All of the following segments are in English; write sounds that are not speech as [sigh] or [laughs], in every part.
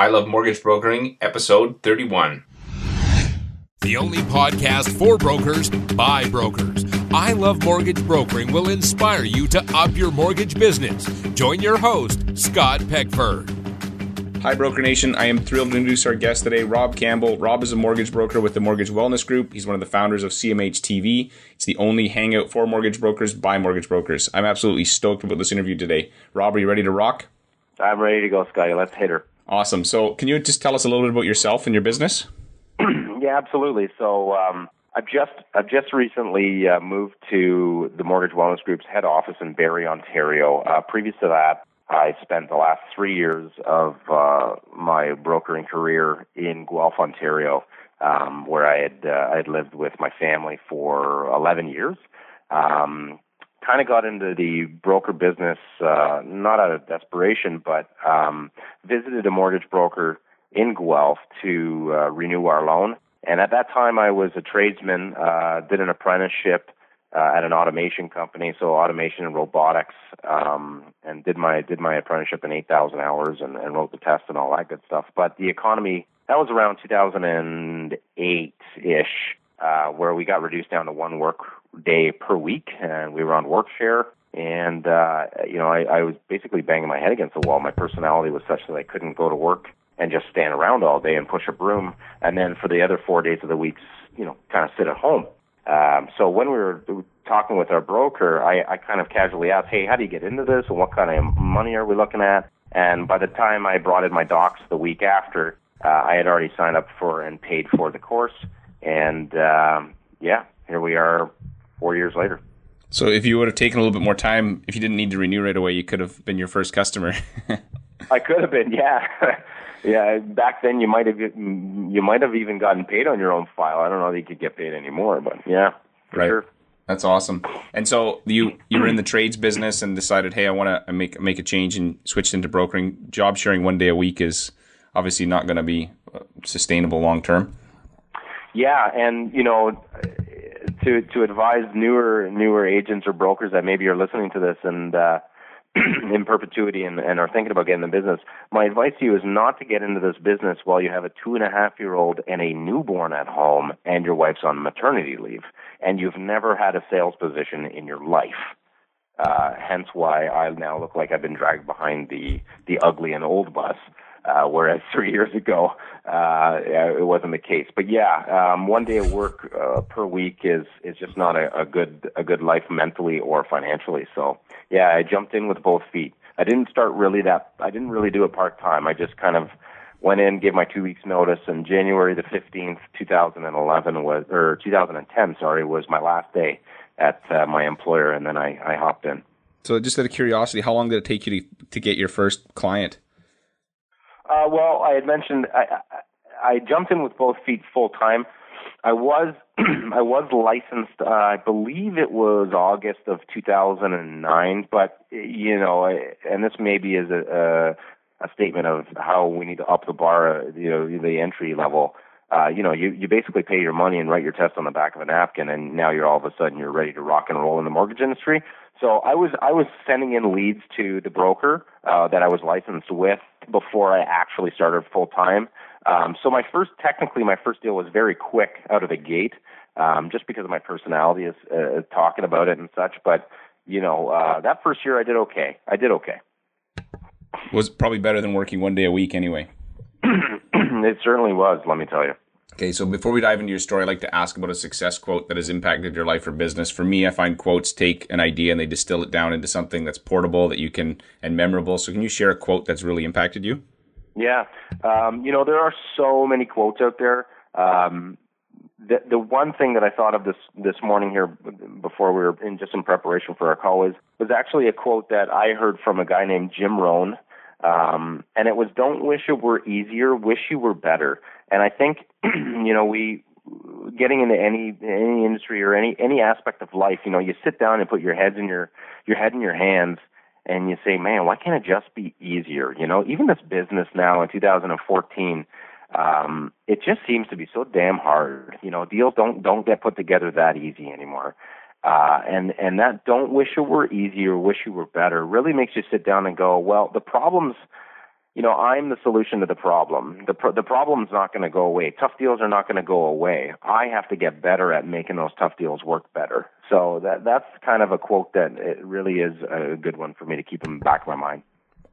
I Love Mortgage Brokering, episode 31. The only podcast for brokers by brokers. I Love Mortgage Brokering will inspire you to up your mortgage business. Join your host, Scott Peckford. Hi, Broker Nation. I am thrilled to introduce our guest today, Rob Campbell. Rob is a mortgage broker with the Mortgage Wellness Group. He's one of the founders of CMH TV. It's the only hangout for mortgage brokers by mortgage brokers. I'm absolutely stoked about this interview today. Rob, are you ready to rock? I'm ready to go, Scotty. Let's hit her. Awesome. So, can you just tell us a little bit about yourself and your business? [clears throat] yeah, absolutely. So, um, I've just I've just recently uh, moved to the Mortgage Wellness Group's head office in Barrie, Ontario. Uh, previous to that, I spent the last three years of uh, my brokering career in Guelph, Ontario, um, where I had uh, I had lived with my family for 11 years. Um, kind of got into the broker business, uh, not out of desperation, but um, visited a mortgage broker in Guelph to uh, renew our loan. And at that time, I was a tradesman, uh, did an apprenticeship uh, at an automation company, so automation and robotics, um, and did my did my apprenticeship in 8,000 hours and, and wrote the test and all that good stuff. But the economy that was around 2008 ish, uh, where we got reduced down to one work day per week, and we were on work share. And uh, you know, I, I was basically banging my head against the wall. My personality was such that I couldn't go to work and just stand around all day and push a broom, and then for the other four days of the week, you know, kind of sit at home. Um, so when we were talking with our broker, I, I kind of casually asked, "Hey, how do you get into this, and what kind of money are we looking at?" And by the time I brought in my docs the week after, uh, I had already signed up for and paid for the course, and um, yeah, here we are four years later. So if you would have taken a little bit more time, if you didn't need to renew right away, you could have been your first customer. [laughs] I could have been, yeah, [laughs] yeah. Back then, you might have you might have even gotten paid on your own file. I don't know that you could get paid anymore, but yeah, right. Sure. That's awesome. And so you you were in the trades business and decided, hey, I want to make make a change and switched into brokering. Job sharing one day a week is obviously not going to be uh, sustainable long term. Yeah, and you know, to to advise newer newer agents or brokers that maybe are listening to this and uh, [clears throat] in perpetuity and, and are thinking about getting in the business, my advice to you is not to get into this business while you have a two and a half year old and a newborn at home and your wife's on maternity leave and you've never had a sales position in your life. Uh, hence why I now look like I've been dragged behind the the ugly and old bus uh, whereas [laughs] three years ago uh, it wasn't the case. But yeah, um, one day of work uh, per week is is just not a, a good a good life mentally or financially. So yeah, I jumped in with both feet. I didn't start really that. I didn't really do it part time. I just kind of went in, gave my two weeks notice, and January the fifteenth, two thousand and eleven was or two thousand and ten, sorry, was my last day at uh, my employer, and then I I hopped in. So, just out of curiosity, how long did it take you to, to get your first client? Uh, well, I had mentioned I, I, jumped in with both feet full time. I was [clears throat] I was licensed. Uh, I believe it was August of 2009. But you know, I, and this maybe is a, a, a statement of how we need to up the bar. You know, the entry level. Uh, you know, you, you basically pay your money and write your test on the back of a napkin, and now you're all of a sudden you're ready to rock and roll in the mortgage industry. So I was I was sending in leads to the broker uh, that I was licensed with before I actually started full time. Um, so my first, technically, my first deal was very quick out of the gate, um, just because of my personality is uh, talking about it and such. But you know, uh, that first year I did okay. I did okay. Was probably better than working one day a week anyway. [clears throat] it certainly was. Let me tell you. Okay, so before we dive into your story, I'd like to ask about a success quote that has impacted your life or business. For me, I find quotes take an idea and they distill it down into something that's portable, that you can, and memorable. So, can you share a quote that's really impacted you? Yeah, um, you know there are so many quotes out there. Um, the the one thing that I thought of this this morning here before we were in just in preparation for our call was was actually a quote that I heard from a guy named Jim Rohn, um, and it was "Don't wish it were easier, wish you were better." And I think, [clears throat] you know, we getting into any any industry or any any aspect of life, you know, you sit down and put your heads in your your head in your hands and you say, man, why can't it just be easier? You know, even this business now in 2014, um, it just seems to be so damn hard. You know, deals don't don't get put together that easy anymore. Uh, and and that don't wish it were easier, wish you were better really makes you sit down and go, well, the problems you know, I'm the solution to the problem. The pro- the problem's not going to go away. Tough deals are not going to go away. I have to get better at making those tough deals work better. So that that's kind of a quote that it really is a good one for me to keep in the back of my mind.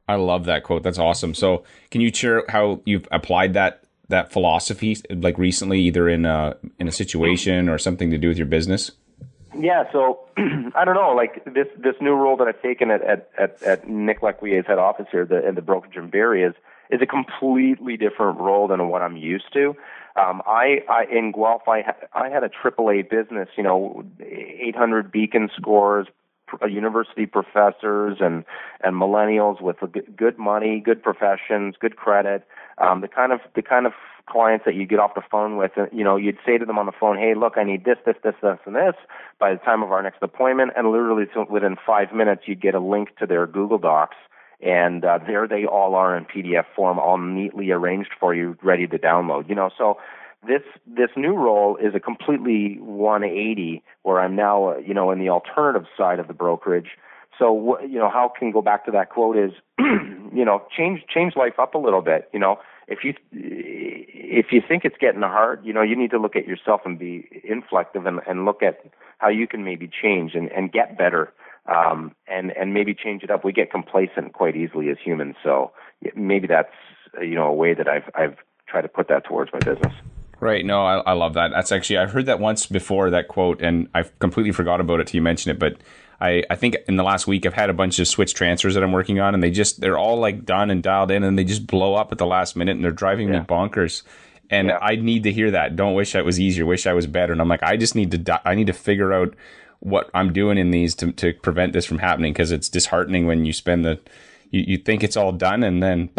I love that quote. That's awesome. So, can you share how you've applied that that philosophy, like recently, either in a in a situation or something to do with your business? Yeah, so [clears throat] I don't know, like this this new role that I've taken at at at, at Nick Lequier's head office here, the in the brokerage in Barrie is is a completely different role than what I'm used to. Um, I, I in Guelph, I I had a AAA business, you know, 800 beacon scores, university professors and and millennials with good money, good professions, good credit. Um, the kind of the kind of clients that you get off the phone with, uh, you know, you'd say to them on the phone, "Hey, look, I need this, this, this, this, and this." By the time of our next appointment, and literally within five minutes, you'd get a link to their Google Docs, and uh, there they all are in PDF form, all neatly arranged for you, ready to download. You know, so this this new role is a completely 180 where I'm now uh, you know in the alternative side of the brokerage. So you know how can go back to that quote is [clears throat] you know change change life up a little bit. You know if you if you think it's getting hard, you know you need to look at yourself and be inflective and, and look at how you can maybe change and, and get better um, and and maybe change it up. We get complacent quite easily as humans, so maybe that's you know a way that I've I've tried to put that towards my business. Right. No, I, I love that. That's actually I've heard that once before that quote, and I completely forgot about it till you mentioned it. But I, I think in the last week I've had a bunch of switch transfers that I'm working on, and they just they're all like done and dialed in, and they just blow up at the last minute, and they're driving yeah. me bonkers. And yeah. I need to hear that. Don't wish I was easier. Wish I was better. And I'm like, I just need to. I need to figure out what I'm doing in these to to prevent this from happening because it's disheartening when you spend the you, you think it's all done and then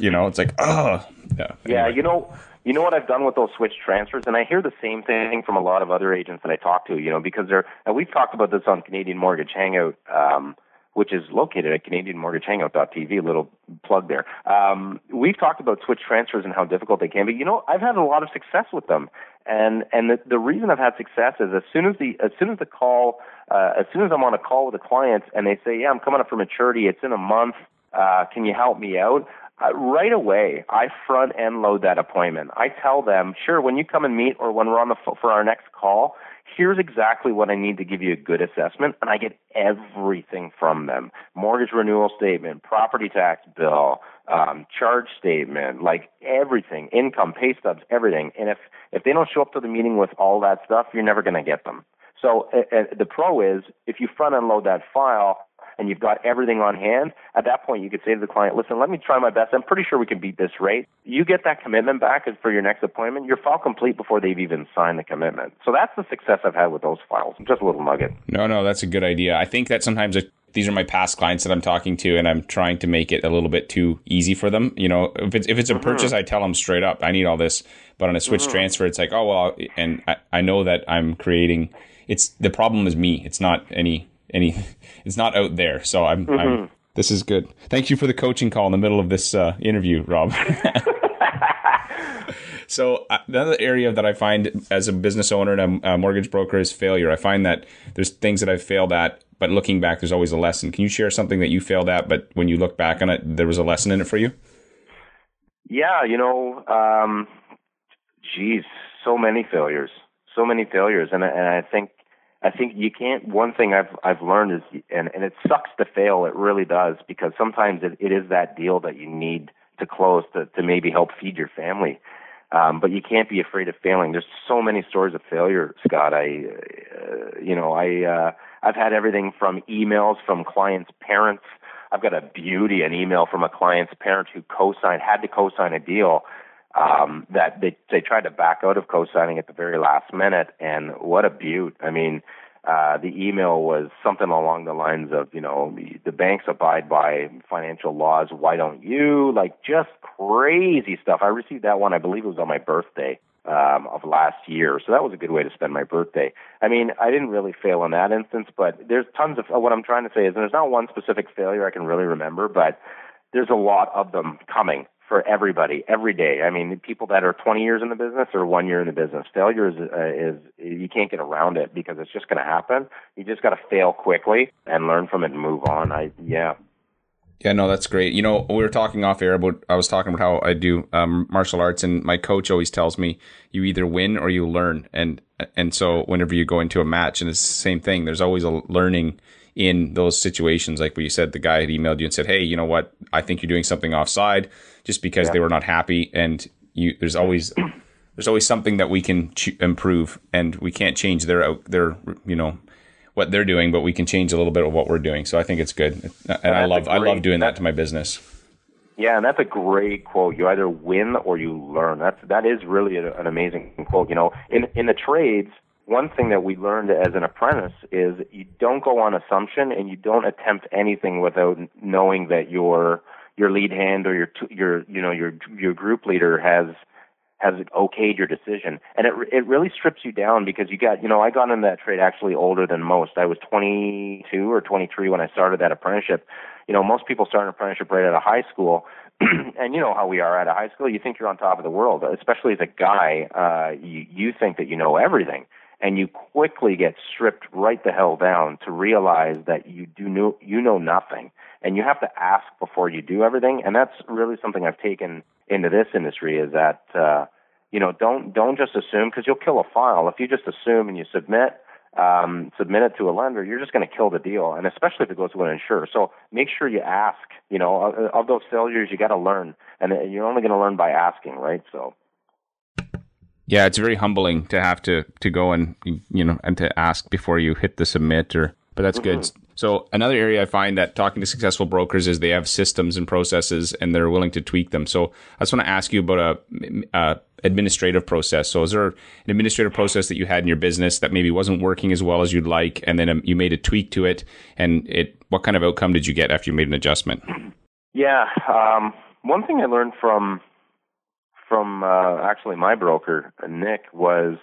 you know it's like oh yeah. Yeah, anyway. you know you know what I've done with those switch transfers, and I hear the same thing from a lot of other agents that I talk to. You know, because they're and we've talked about this on Canadian Mortgage Hangout, um, which is located at CanadianMortgageHangout.tv. A little plug there. Um, we've talked about switch transfers and how difficult they can be. You know, I've had a lot of success with them, and and the, the reason I've had success is as soon as the as soon as the call, uh, as soon as I'm on a call with a client and they say, yeah, I'm coming up for maturity. It's in a month. Uh, can you help me out? Uh, right away, I front end load that appointment. I tell them, sure, when you come and meet or when we're on the phone for our next call, here's exactly what I need to give you a good assessment, and I get everything from them: mortgage renewal statement, property tax bill, um, charge statement, like everything, income, pay stubs, everything. And if if they don't show up to the meeting with all that stuff, you're never going to get them. So uh, uh, the pro is if you front end load that file, and you've got everything on hand, at that point you could say to the client, listen, let me try my best. I'm pretty sure we can beat this rate. You get that commitment back for your next appointment. You're file complete before they've even signed the commitment. So that's the success I've had with those files. Just a little nugget. No, no, that's a good idea. I think that sometimes it, these are my past clients that I'm talking to, and I'm trying to make it a little bit too easy for them. You know, if it's if it's a mm-hmm. purchase, I tell them straight up, I need all this. But on a switch mm-hmm. transfer, it's like, oh well, and I, I know that I'm creating. It's the problem is me. It's not any any [laughs] it's not out there. So I'm, mm-hmm. I'm this is good. Thank you for the coaching call in the middle of this uh, interview, Rob. [laughs] so uh, another area that I find as a business owner and a, a, mortgage broker is failure. I find that there's things that I've failed at, but looking back, there's always a lesson. Can you share something that you failed at, but when you look back on it, there was a lesson in it for you? Yeah, you know, um, geez, so many failures, so many failures, and and I think I think you can't. One thing I've I've learned is, and and it sucks to fail. It really does because sometimes it, it is that deal that you need to close to to maybe help feed your family. Um, but you can't be afraid of failing. There's so many stories of failure, Scott. I, uh, you know, I uh, I've had everything from emails from clients' parents. I've got a beauty, an email from a client's parent who co-signed, had to co-sign a deal um, that they they tried to back out of co-signing at the very last minute, and what a beaut! I mean, uh, the email was something along the lines of, you know, the, banks abide by financial laws. Why don't you? Like just crazy stuff. I received that one. I believe it was on my birthday um, of last year. So that was a good way to spend my birthday. I mean, I didn't really fail in that instance, but there's tons of what I'm trying to say is there's not one specific failure I can really remember, but there's a lot of them coming for everybody every day. I mean, people that are 20 years in the business or one year in the business, failure is uh, is you can't get around it because it's just going to happen. You just got to fail quickly and learn from it and move on. I yeah. Yeah, no, that's great. You know, we were talking off air about, I was talking about how I do um, martial arts, and my coach always tells me you either win or you learn. And, and so whenever you go into a match, and it's the same thing, there's always a learning in those situations. Like what you said, the guy had emailed you and said, Hey, you know what? I think you're doing something offside just because yeah. they were not happy. And you, there's always, [clears throat] there's always something that we can ch- improve and we can't change their, their, you know, what they're doing, but we can change a little bit of what we're doing. So I think it's good, and, and I love great, I love doing that to my business. Yeah, and that's a great quote. You either win or you learn. That's that is really a, an amazing quote. You know, in in the trades, one thing that we learned as an apprentice is you don't go on assumption and you don't attempt anything without knowing that your your lead hand or your your you know your your group leader has has okayed your decision. And it it really strips you down because you got you know I got into that trade actually older than most. I was 22 or 23 when I started that apprenticeship. You know most people start an apprenticeship right out of high school. [clears throat] and you know how we are at a high school. You think you're on top of the world, especially as a guy. Uh, you you think that you know everything, and you quickly get stripped right the hell down to realize that you do know you know nothing, and you have to ask before you do everything. And that's really something I've taken into this industry is that uh, you know don't don't just assume because you'll kill a file if you just assume and you submit um, submit it to a lender, you're just going to kill the deal, and especially if it goes to an insurer. So make sure you ask. You know, of, of those failures, you got to learn, and you're only going to learn by asking, right? So. Yeah, it's very humbling to have to to go and you know and to ask before you hit the submit or but that's mm-hmm. good. So another area I find that talking to successful brokers is they have systems and processes and they're willing to tweak them. So I just want to ask you about a, a administrative process. So is there an administrative process that you had in your business that maybe wasn't working as well as you'd like, and then um, you made a tweak to it, and it what kind of outcome did you get after you made an adjustment? Yeah, um, one thing I learned from from uh, actually my broker Nick was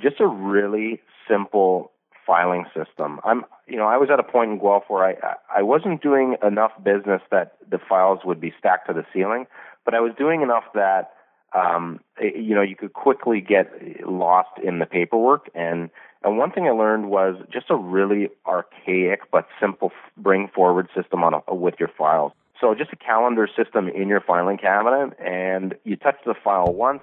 just a really simple filing system. I'm, you know, I was at a point in Guelph where I I wasn't doing enough business that the files would be stacked to the ceiling, but I was doing enough that um, you know you could quickly get lost in the paperwork. And and one thing I learned was just a really archaic but simple bring forward system on a, with your files. So just a calendar system in your filing cabinet, and you touch the file once,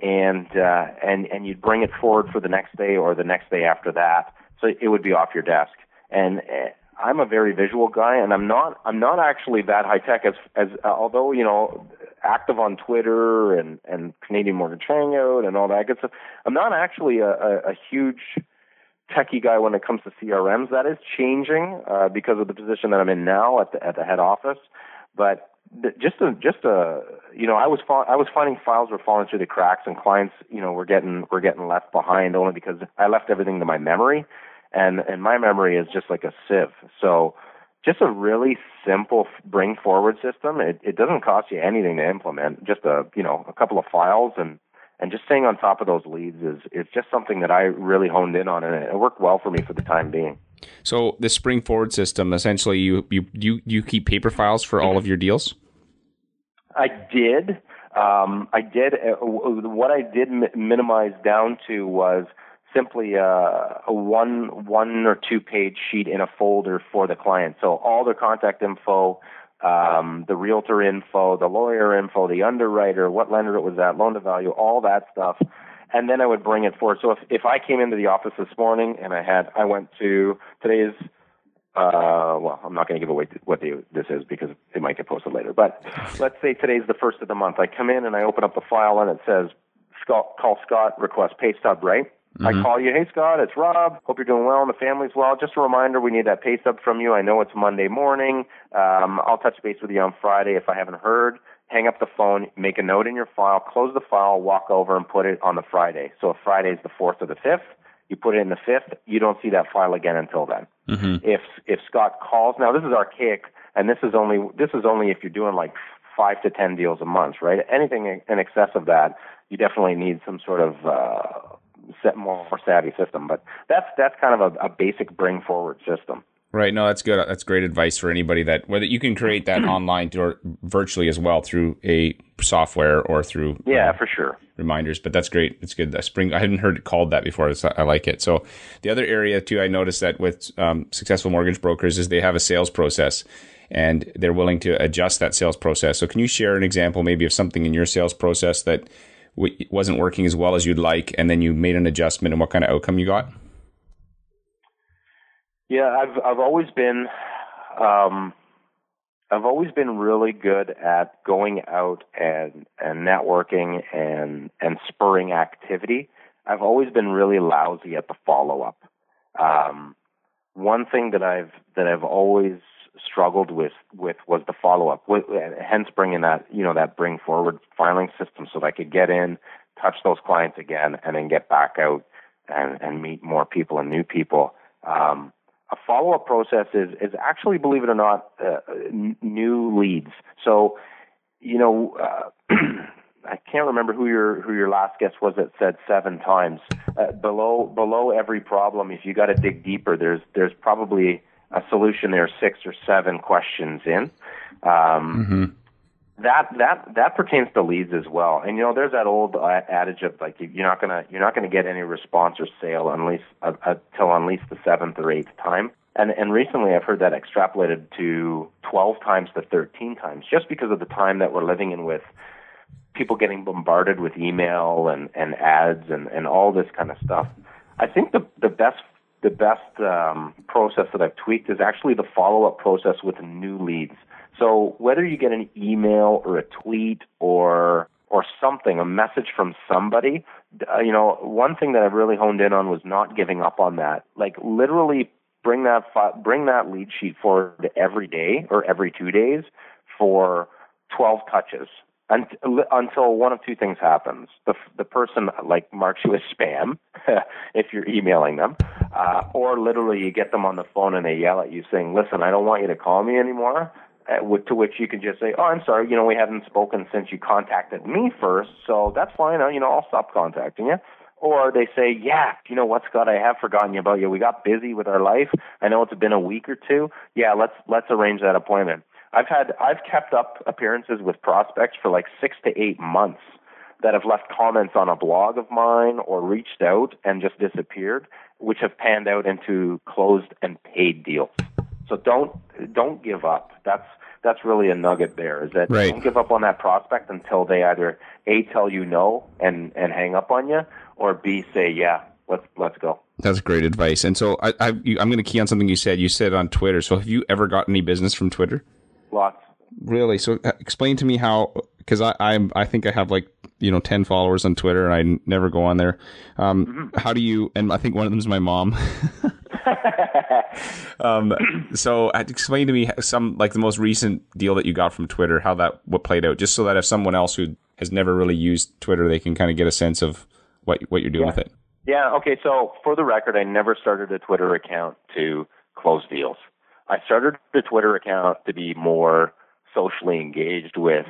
and uh, and and you'd bring it forward for the next day or the next day after that so it would be off your desk. And uh, I'm a very visual guy, and I'm not I'm not actually that high tech as as uh, although you know active on Twitter and and Canadian Mortgage Hangout and all that good stuff. I'm not actually a, a, a huge techie guy when it comes to CRMs. That is changing uh, because of the position that I'm in now at the at the head office. But just a just a you know I was fa- I was finding files were falling through the cracks and clients you know were getting were getting left behind only because I left everything to my memory and and my memory is just like a sieve. So just a really simple bring forward system. It it doesn't cost you anything to implement. Just a you know a couple of files and and just staying on top of those leads is is just something that I really honed in on and it worked well for me for the time being. So the spring forward system, essentially, you you you you keep paper files for all of your deals. I did. Um, I did. Uh, what I did mi- minimize down to was simply a, a one one or two page sheet in a folder for the client. So all their contact info, um, the realtor info, the lawyer info, the underwriter, what lender it was at, loan to value, all that stuff. And then I would bring it forward. So if, if I came into the office this morning and I had, I went to today's, uh, well, I'm not going to give away what the, this is because it might get posted later. But let's say today's the first of the month. I come in and I open up the file and it says, Scott, call Scott, request pay stub, right? Mm-hmm. I call you, hey Scott, it's Rob. Hope you're doing well and the family's well. Just a reminder, we need that pay stub from you. I know it's Monday morning. Um, I'll touch base with you on Friday if I haven't heard. Hang up the phone, make a note in your file, close the file, walk over and put it on the Friday. So if Friday is the fourth or the fifth, you put it in the fifth. You don't see that file again until then. Mm-hmm. If if Scott calls, now this is archaic, and this is only this is only if you're doing like five to ten deals a month, right? Anything in excess of that, you definitely need some sort of uh, more savvy system. But that's that's kind of a, a basic bring forward system. Right. No, that's good. That's great advice for anybody that whether you can create that [clears throat] online or virtually as well through a software or through yeah, for sure reminders. But that's great. It's good. That spring. I hadn't heard it called that before. So I like it. So the other area too, I noticed that with um, successful mortgage brokers is they have a sales process and they're willing to adjust that sales process. So can you share an example maybe of something in your sales process that wasn't working as well as you'd like, and then you made an adjustment and what kind of outcome you got? Yeah, I've I've always been um, I've always been really good at going out and and networking and and spurring activity. I've always been really lousy at the follow up. Um, one thing that I've that I've always struggled with with was the follow up. Hence, bringing that you know that bring forward filing system so that I could get in, touch those clients again, and then get back out and and meet more people and new people. Um, a follow-up process is is actually, believe it or not, uh, n- new leads. So, you know, uh, [clears throat] I can't remember who your who your last guest was that said seven times. Uh, below below every problem, if you got to dig deeper, there's there's probably a solution there six or seven questions in. Um, mm-hmm that that that pertains to leads as well. And you know, there's that old adage of like you're not gonna you're not gonna get any response or sale unless uh, until at least the seventh or eighth time. And and recently I've heard that extrapolated to 12 times to 13 times, just because of the time that we're living in with people getting bombarded with email and and ads and and all this kind of stuff. I think the the best the best um, process that I've tweaked is actually the follow up process with new leads. So whether you get an email or a tweet or or something, a message from somebody, uh, you know, one thing that I've really honed in on was not giving up on that. Like literally bring that bring that lead sheet forward every day or every two days for 12 touches until one of two things happens. The, the person like marks you as spam [laughs] if you're emailing them, uh, or literally you get them on the phone and they yell at you saying, "Listen, I don't want you to call me anymore." Uh, to which you can just say, "Oh, I'm sorry. You know, we haven't spoken since you contacted me first, so that's fine. Uh, you know, I'll stop contacting you." Or they say, "Yeah, you know what, Scott? I have forgotten about you. We got busy with our life. I know it's been a week or two. Yeah, let's let's arrange that appointment." I've had I've kept up appearances with prospects for like six to eight months that have left comments on a blog of mine or reached out and just disappeared, which have panned out into closed and paid deals. So don't don't give up. That's that's really a nugget there. Is that right. don't give up on that prospect until they either a tell you no and and hang up on you, or b say yeah, let's let's go. That's great advice. And so I, I am going to key on something you said. You said on Twitter. So have you ever got any business from Twitter? Lots. Really? So uh, explain to me how because I I'm I think I have like you know 10 followers on Twitter and I n- never go on there. Um, mm-hmm. How do you? And I think one of them is my mom. [laughs] um, so uh, explain to me some like the most recent deal that you got from Twitter, how that what played out, just so that if someone else who has never really used Twitter, they can kind of get a sense of what what you're doing yeah. with it. Yeah. Okay. So for the record, I never started a Twitter account to close deals. I started the Twitter account to be more socially engaged with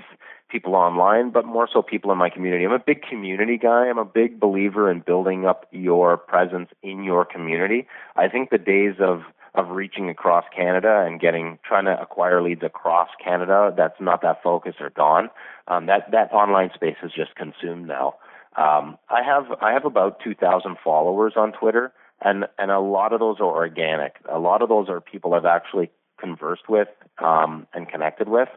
people online, but more so people in my community. I'm a big community guy. I'm a big believer in building up your presence in your community. I think the days of of reaching across Canada and getting trying to acquire leads across Canada that's not that focus are gone. Um, that that online space is just consumed now. Um, I have I have about 2,000 followers on Twitter, and and a lot of those are organic. A lot of those are people I've actually conversed with um, and connected with.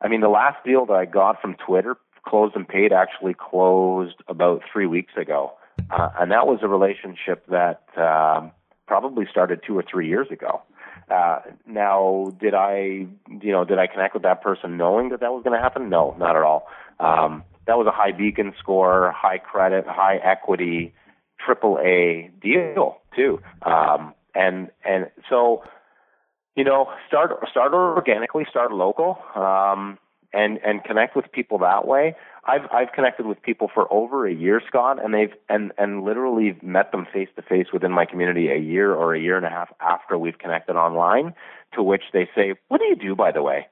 I mean, the last deal that I got from Twitter, closed and paid, actually closed about three weeks ago, uh, and that was a relationship that um, probably started two or three years ago. Uh, now, did I, you know, did I connect with that person knowing that that was going to happen? No, not at all. Um, that was a high beacon score, high credit, high equity, triple A deal too. Um, and and so you know, start start organically, start local, um, and and connect with people that way. I've I've connected with people for over a year, Scott, and they've and and literally met them face to face within my community a year or a year and a half after we've connected online. To which they say, "What do you do, by the way?"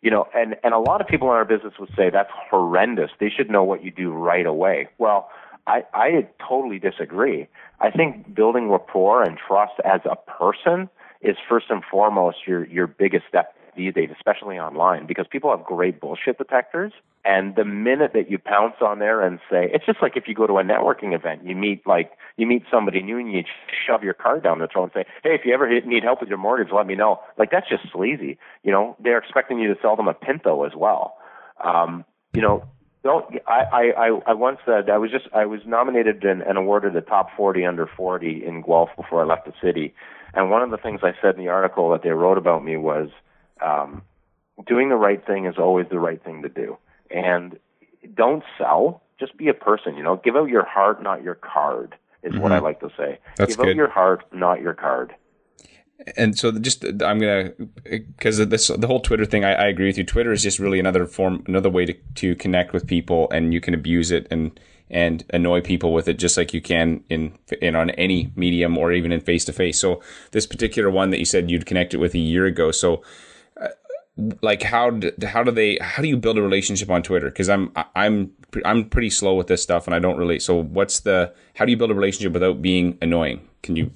You know, and and a lot of people in our business would say that's horrendous. They should know what you do right away. Well, I I totally disagree. I think building rapport and trust as a person is first and foremost your your biggest step these days, especially online, because people have great bullshit detectors. And the minute that you pounce on there and say, it's just like if you go to a networking event, you meet like you meet somebody new and you shove your card down their throat and say, hey, if you ever need help with your mortgage, let me know. Like that's just sleazy. You know, they're expecting you to sell them a Pinto as well. Um, you know, don't I, I, I once said I was just I was nominated and, and awarded the top 40 under 40 in Guelph before I left the city, and one of the things I said in the article that they wrote about me was um, doing the right thing is always the right thing to do. And don't sell. Just be a person. You know, give out your heart, not your card. Is mm-hmm. what I mm-hmm. like to say. That's give good. out your heart, not your card. And so, just I'm gonna because this the whole Twitter thing. I, I, agree with you. Twitter is just really another form, another way to, to connect with people, and you can abuse it and and annoy people with it just like you can in in on any medium or even in face to face. So this particular one that you said you'd connected with a year ago. So uh, like how do, how do they how do you build a relationship on Twitter? Because I'm I'm I'm pretty slow with this stuff and I don't really. So what's the how do you build a relationship without being annoying? Can you?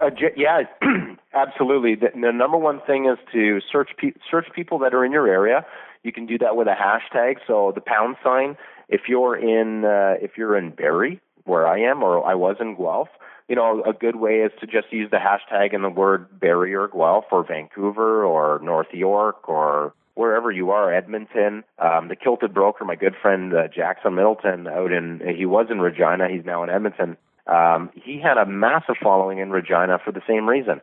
Uh, yeah, [clears throat] absolutely. The, the, number one thing is to search pe- search people that are in your area. You can do that with a hashtag. So the pound sign. If you're in uh, if you're in Barrie, where I am, or I was in Guelph, you know, a good way is to just use the hashtag and the word Barrie or Guelph or Vancouver or North York or wherever you are, Edmonton. Um, the Kilted Broker, my good friend uh, Jackson Middleton, out in he was in Regina, he's now in Edmonton. Um, he had a massive following in Regina for the same reason.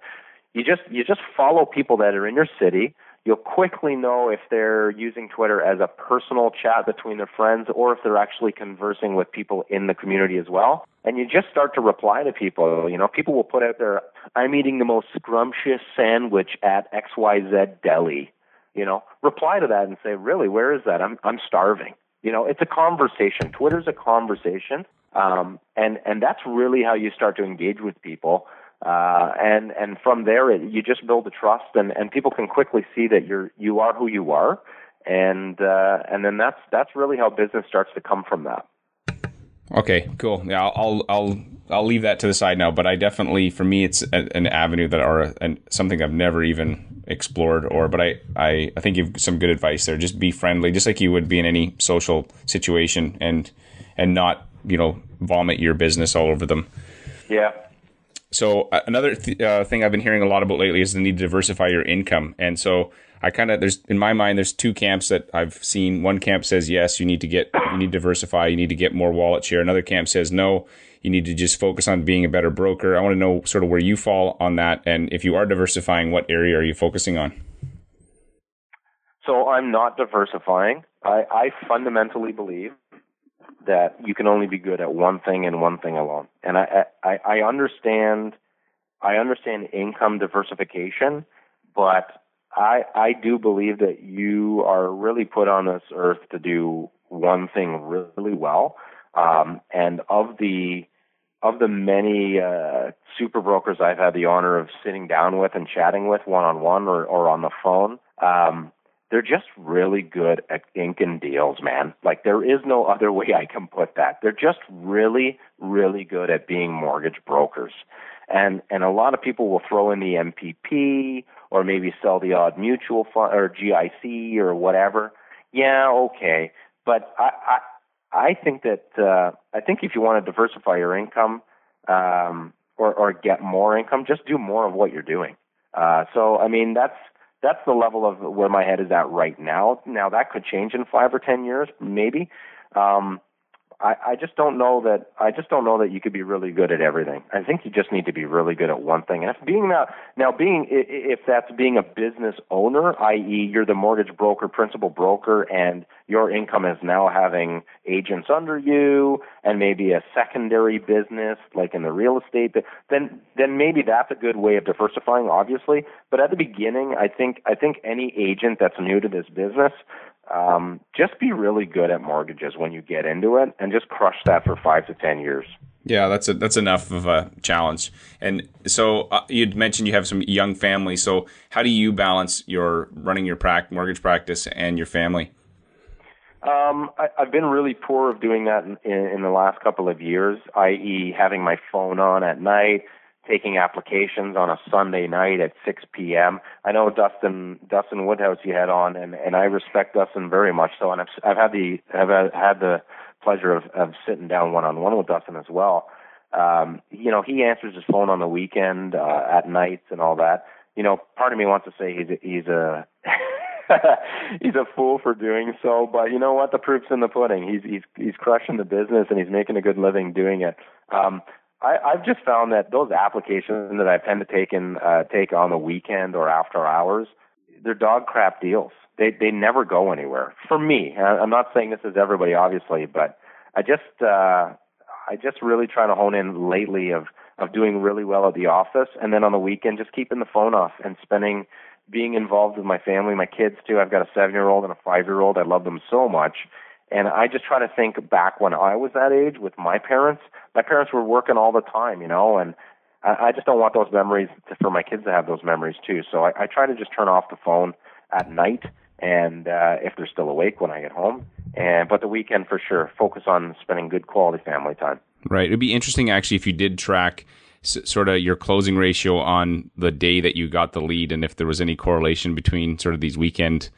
You just you just follow people that are in your city you'll quickly know if they're using Twitter as a personal chat between their friends or if they're actually conversing with people in the community as well. And you just start to reply to people. You know, people will put out there, I'm eating the most scrumptious sandwich at XYZ Deli. You know, reply to that and say, really, where is that? I'm, I'm starving. You know, it's a conversation. Twitter's a conversation. Um, and, and that's really how you start to engage with people. Uh, and and from there it, you just build a trust and and people can quickly see that you're you are who you are. And uh, and then that's that's really how business starts to come from that. Okay cool. Yeah i'll i'll i'll leave that to the side now but i definitely for me it's a, an avenue that are and something i've never even explored or but I, I i think you've some good advice there. Just be friendly just like you would be in any social situation and and not you know vomit your business all over them yeah so uh, another th- uh, thing I've been hearing a lot about lately is the need to diversify your income. And so I kind of there's in my mind there's two camps that I've seen. One camp says yes, you need to get you need to diversify, you need to get more wallet share. Another camp says no, you need to just focus on being a better broker. I want to know sort of where you fall on that, and if you are diversifying, what area are you focusing on? So I'm not diversifying. I, I fundamentally believe that you can only be good at one thing and one thing alone. And I, I, I understand, I understand income diversification, but I, I do believe that you are really put on this earth to do one thing really well. Um, and of the, of the many uh, super brokers I've had the honor of sitting down with and chatting with one on one or, or on the phone, um, they're just really good at inking deals, man. Like there is no other way I can put that. They're just really, really good at being mortgage brokers. And and a lot of people will throw in the MPP or maybe sell the odd mutual fund or GIC or whatever. Yeah, okay. But I I, I think that uh, I think if you want to diversify your income um, or or get more income, just do more of what you're doing. Uh, so I mean that's that's the level of where my head is at right now. Now that could change in five or ten years, maybe. Um, I, I just don't know that I just don't know that you could be really good at everything. I think you just need to be really good at one thing. And if being that now being if that's being a business owner, i.e., you're the mortgage broker, principal broker, and your income is now having agents under you and maybe a secondary business like in the real estate, then then maybe that's a good way of diversifying, obviously. But at the beginning, I think I think any agent that's new to this business um, just be really good at mortgages when you get into it and just crush that for five to ten years. Yeah that's a, that's enough of a challenge. And so uh, you'd mentioned you have some young family. So how do you balance your running your prac- mortgage practice and your family? Um, I, have been really poor of doing that in, in, in the last couple of years, i.e., having my phone on at night, taking applications on a Sunday night at 6 p.m. I know Dustin Dustin Woodhouse you had on, and and I respect Dustin very much. So, and I've I've had the I've had the pleasure of of sitting down one on one with Dustin as well. Um, you know, he answers his phone on the weekend, uh, at nights, and all that. You know, part of me wants to say he's a, he's a [laughs] he's a fool for doing so, but you know what? The proof's in the pudding. He's he's he's crushing the business and he's making a good living doing it. Um, I, I've just found that those applications that I tend to take in uh, take on the weekend or after hours, they're dog crap deals. They they never go anywhere. For me, I'm not saying this is everybody, obviously, but I just uh, I just really try to hone in lately of of doing really well at the office, and then on the weekend just keeping the phone off and spending being involved with my family, my kids too. I've got a seven year old and a five year old. I love them so much. And I just try to think back when I was that age with my parents. My parents were working all the time, you know, and I, I just don't want those memories to, for my kids to have those memories too. So I, I try to just turn off the phone at night and uh, if they're still awake when I get home. And but the weekend for sure, focus on spending good quality family time. Right. It'd be interesting actually if you did track sort of your closing ratio on the day that you got the lead and if there was any correlation between sort of these weekend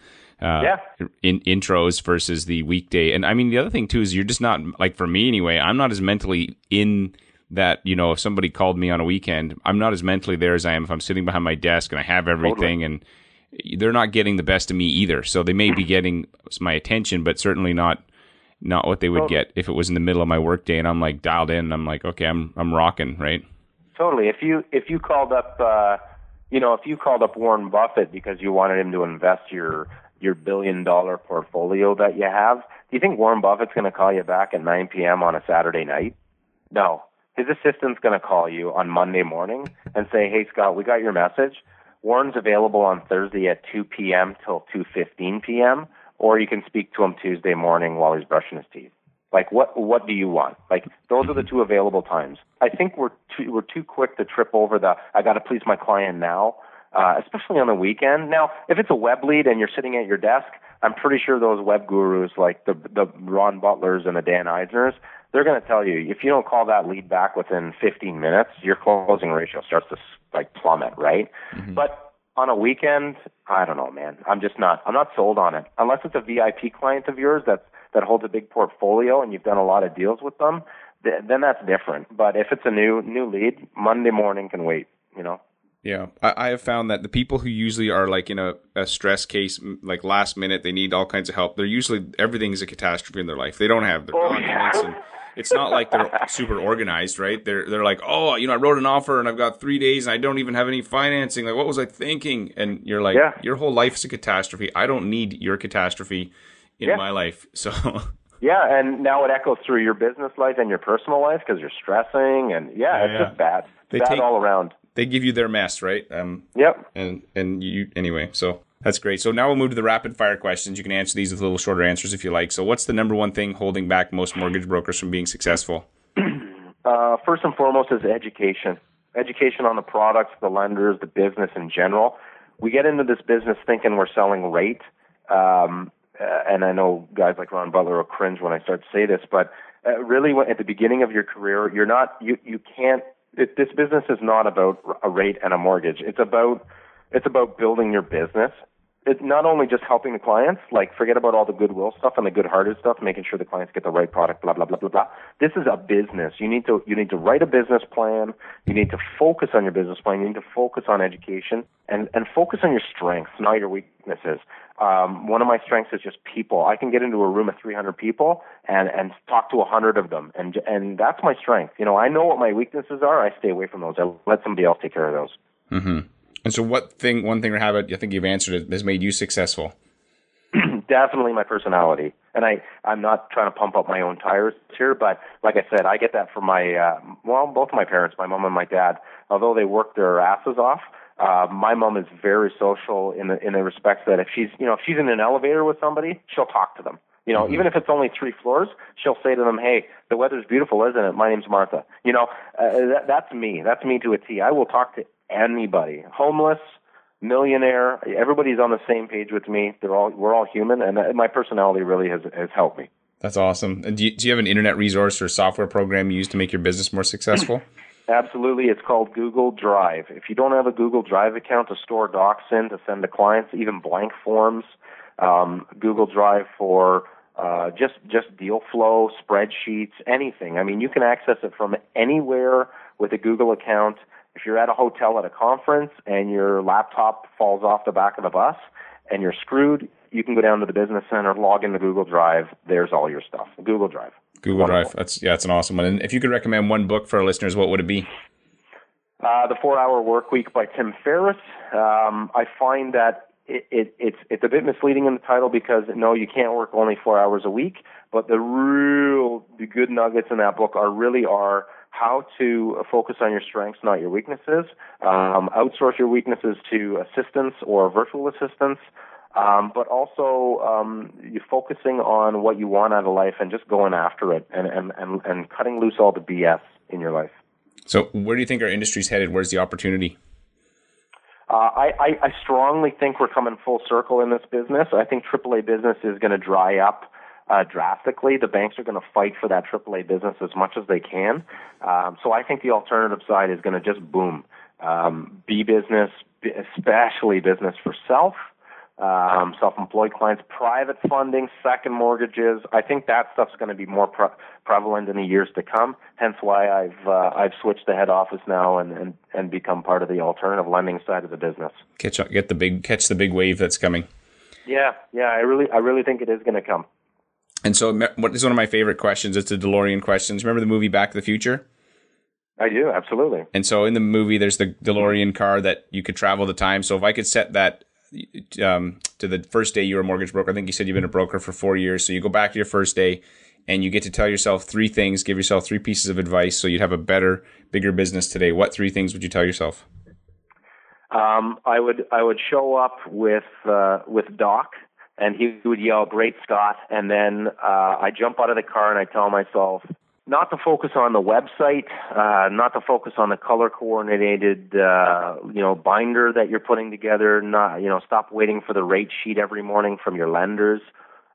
uh, yeah. in intros versus the weekday. And I mean, the other thing too is you're just not like for me anyway. I'm not as mentally in that. You know, if somebody called me on a weekend, I'm not as mentally there as I am if I'm sitting behind my desk and I have everything totally. and they're not getting the best of me either. So they may be [clears throat] getting my attention, but certainly not not what they would totally. get if it was in the middle of my workday and I'm like dialed in. And I'm like, okay, I'm I'm rocking, right? Totally. If you if you called up, uh, you know, if you called up Warren Buffett because you wanted him to invest your your billion dollar portfolio that you have, do you think Warren Buffett's going to call you back at 9 p.m. on a Saturday night? No. His assistant's going to call you on Monday morning and say, "Hey Scott, we got your message. Warren's available on Thursday at 2 p.m. till 2:15 p.m. or you can speak to him Tuesday morning while he's brushing his teeth." Like what what do you want? Like those are the two available times. I think we're too we're too quick to trip over the I got to please my client now, uh, especially on the weekend. Now, if it's a web lead and you're sitting at your desk, I'm pretty sure those web gurus like the the Ron Butlers and the Dan Eisners, they're going to tell you if you don't call that lead back within 15 minutes, your closing ratio starts to like plummet, right? Mm-hmm. But on a weekend, I don't know, man. I'm just not. I'm not sold on it unless it's a VIP client of yours that's that holds a big portfolio and you've done a lot of deals with them, th- then that's different. But if it's a new new lead, Monday morning can wait. You know. Yeah, I, I have found that the people who usually are like in a, a stress case, like last minute, they need all kinds of help. They're usually everything's a catastrophe in their life. They don't have the oh, confidence yeah. and it's not like they're [laughs] super organized, right? They're they're like, oh, you know, I wrote an offer and I've got three days and I don't even have any financing. Like, what was I thinking? And you're like, yeah. your whole life is a catastrophe. I don't need your catastrophe in yeah. my life. [laughs] So yeah, and now it echoes through your business life and your personal life because you're stressing, and yeah, it's just bad. They bad take, all around. They give you their mess, right? Um, yep. And and you anyway. So that's great. So now we'll move to the rapid fire questions. You can answer these with a little shorter answers if you like. So what's the number one thing holding back most mortgage brokers from being successful? [clears throat] Uh, first and foremost is education. Education on the products, the lenders, the business in general. We get into this business thinking we're selling rate. Um, uh, and I know guys like Ron Butler will cringe when I start to say this, but uh, really, when, at the beginning of your career, you're not, you you can't. It, this business is not about a rate and a mortgage. It's about it's about building your business it's not only just helping the clients, like forget about all the goodwill stuff and the good-hearted stuff, making sure the clients get the right product, blah blah blah blah blah. This is a business. You need to you need to write a business plan. You need to focus on your business plan. You need to focus on education and and focus on your strengths, not your weaknesses. Um, one of my strengths is just people. I can get into a room of 300 people and and talk to 100 of them, and and that's my strength. You know, I know what my weaknesses are. I stay away from those. I let somebody else take care of those. Mm-hmm. And so, what thing, one thing or habit, I think you've answered it, has made you successful? [clears throat] Definitely my personality. And I, I'm not trying to pump up my own tires here, but like I said, I get that from my, uh, well, both of my parents, my mom and my dad. Although they work their asses off, uh, my mom is very social in the in the respects that if she's you know if she's in an elevator with somebody, she'll talk to them. You know, mm-hmm. even if it's only three floors, she'll say to them, "Hey, the weather's beautiful, isn't it? My name's Martha." You know, uh, that, that's me. That's me to a T. I will talk to anybody, homeless, millionaire. Everybody's on the same page with me. They're all we're all human, and my personality really has has helped me. That's awesome. And do you, do you have an internet resource or software program you use to make your business more successful? [clears throat] Absolutely. It's called Google Drive. If you don't have a Google Drive account to store docs in, to send to clients, even blank forms, um, Google Drive for uh, just just deal flow, spreadsheets, anything. I mean, you can access it from anywhere with a Google account. If you're at a hotel at a conference and your laptop falls off the back of the bus and you're screwed, you can go down to the business center, log into Google Drive. There's all your stuff. Google Drive. Google Wonderful. Drive. That's yeah, it's an awesome one. And if you could recommend one book for our listeners, what would it be? Uh, the Four Hour Work Week by Tim Ferriss. Um, I find that it, it, it's it's a bit misleading in the title because no, you can't work only four hours a week. But the real the good nuggets in that book are really are how to focus on your strengths, not your weaknesses. Um, outsource your weaknesses to assistants or virtual assistants. Um, but also um, you focusing on what you want out of life and just going after it and, and, and, and cutting loose all the BS in your life. So, where do you think our industry's headed? Where's the opportunity? Uh, I, I, I strongly think we're coming full circle in this business. I think AAA business is going to dry up uh, drastically. The banks are going to fight for that AAA business as much as they can. Um, so I think the alternative side is going to just boom. Um, B business, especially business for self, um, self-employed clients, private funding, second mortgages. I think that stuff's going to be more pre- prevalent in the years to come. Hence why I've uh, I've switched the head office now and, and and become part of the alternative lending side of the business. Catch up, get the big catch the big wave that's coming. Yeah, yeah, I really I really think it is going to come. And so, what is one of my favorite questions? It's the DeLorean questions. Remember the movie Back to the Future? I do, absolutely. And so, in the movie, there's the DeLorean car that you could travel the time. So, if I could set that um, to the first day you were a mortgage broker. I think you said you've been a broker for four years. So you go back to your first day and you get to tell yourself three things, give yourself three pieces of advice so you'd have a better, bigger business today. What three things would you tell yourself? Um, I would I would show up with uh, with Doc, and he would yell, "Great Scott!" And then uh, I jump out of the car and I tell myself, not to focus on the website, uh, not to focus on the color coordinated, uh, you know, binder that you're putting together. Not, you know, stop waiting for the rate sheet every morning from your lenders.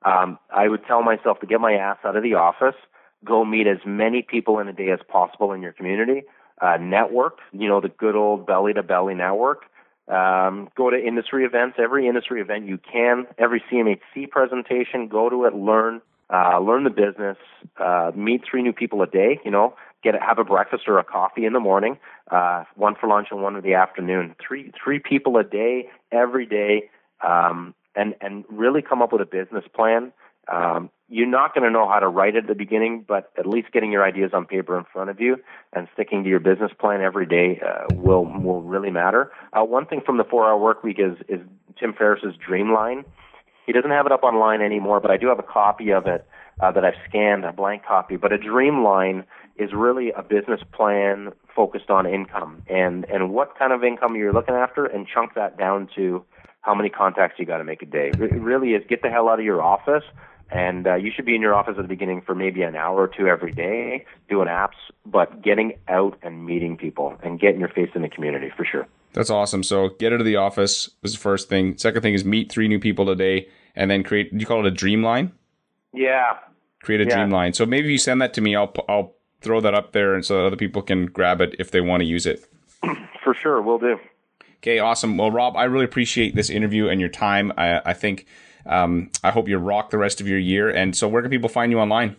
Um, I would tell myself to get my ass out of the office, go meet as many people in a day as possible in your community, uh, network, you know, the good old belly to belly network. Um, go to industry events, every industry event you can, every CMHC presentation, go to it, learn, uh, learn the business, uh, meet three new people a day, you know, get have a breakfast or a coffee in the morning, uh, one for lunch and one in the afternoon. Three three people a day every day, um, and and really come up with a business plan. Um, you're not going to know how to write it at the beginning, but at least getting your ideas on paper in front of you and sticking to your business plan every day uh, will will really matter. Uh, one thing from the four hour work week is is Tim Ferriss's Dreamline. He doesn't have it up online anymore, but I do have a copy of it uh, that I've scanned, a blank copy. But a Dreamline is really a business plan focused on income and and what kind of income you're looking after, and chunk that down to how many contacts you got to make a day. It really is get the hell out of your office. And uh, you should be in your office at the beginning for maybe an hour or two every day doing apps, but getting out and meeting people and getting your face in the community for sure. That's awesome. So get out of the office was the first thing. Second thing is meet three new people today and then create, you call it a dream line? Yeah. Create a yeah. dream line. So maybe you send that to me, I'll, I'll throw that up there and so that other people can grab it if they want to use it. [clears throat] For sure. We'll do. Okay. Awesome. Well, Rob, I really appreciate this interview and your time. I, I think, um, I hope you rock the rest of your year. And so where can people find you online?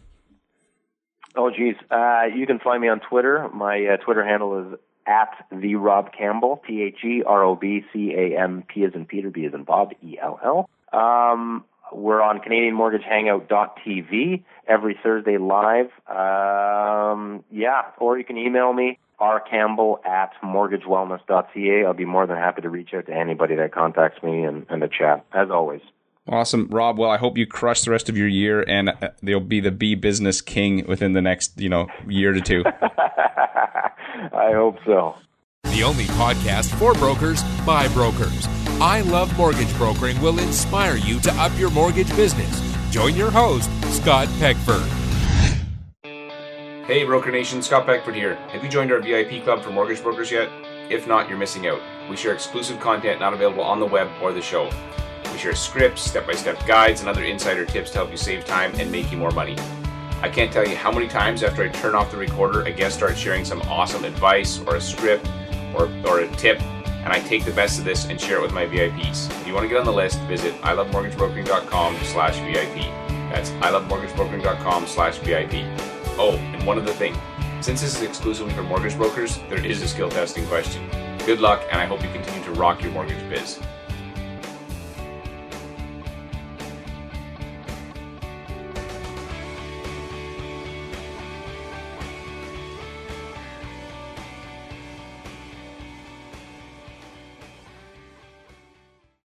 Oh, geez. Uh, you can find me on Twitter. My uh, Twitter handle is at the Rob Campbell, T H E R O B C A M P as in Peter, B as in Bob, E L L. Um, we're on CanadianMortgageHangout.tv every Thursday live. Um, yeah, or you can email me, rcampbell at mortgagewellness.ca. I'll be more than happy to reach out to anybody that contacts me and, and to chat, as always. Awesome, Rob. Well, I hope you crush the rest of your year, and uh, they'll be the B business king within the next, you know, year to two. [laughs] I hope so. The only podcast for brokers by brokers. I Love Mortgage Brokering will inspire you to up your mortgage business. Join your host, Scott Peckford. Hey, Broker Nation, Scott Peckford here. Have you joined our VIP club for mortgage brokers yet? If not, you're missing out. We share exclusive content not available on the web or the show. Share scripts, step by step guides, and other insider tips to help you save time and make you more money. I can't tell you how many times after I turn off the recorder, a guest starts sharing some awesome advice or a script or, or a tip, and I take the best of this and share it with my VIPs. If you want to get on the list, visit ilovemortgagebrokering.com slash VIP. That's ilovemortgagebrokering.com slash VIP. Oh, and one other thing. Since this is exclusively for mortgage brokers, there is a skill testing question. Good luck, and I hope you continue to rock your mortgage biz.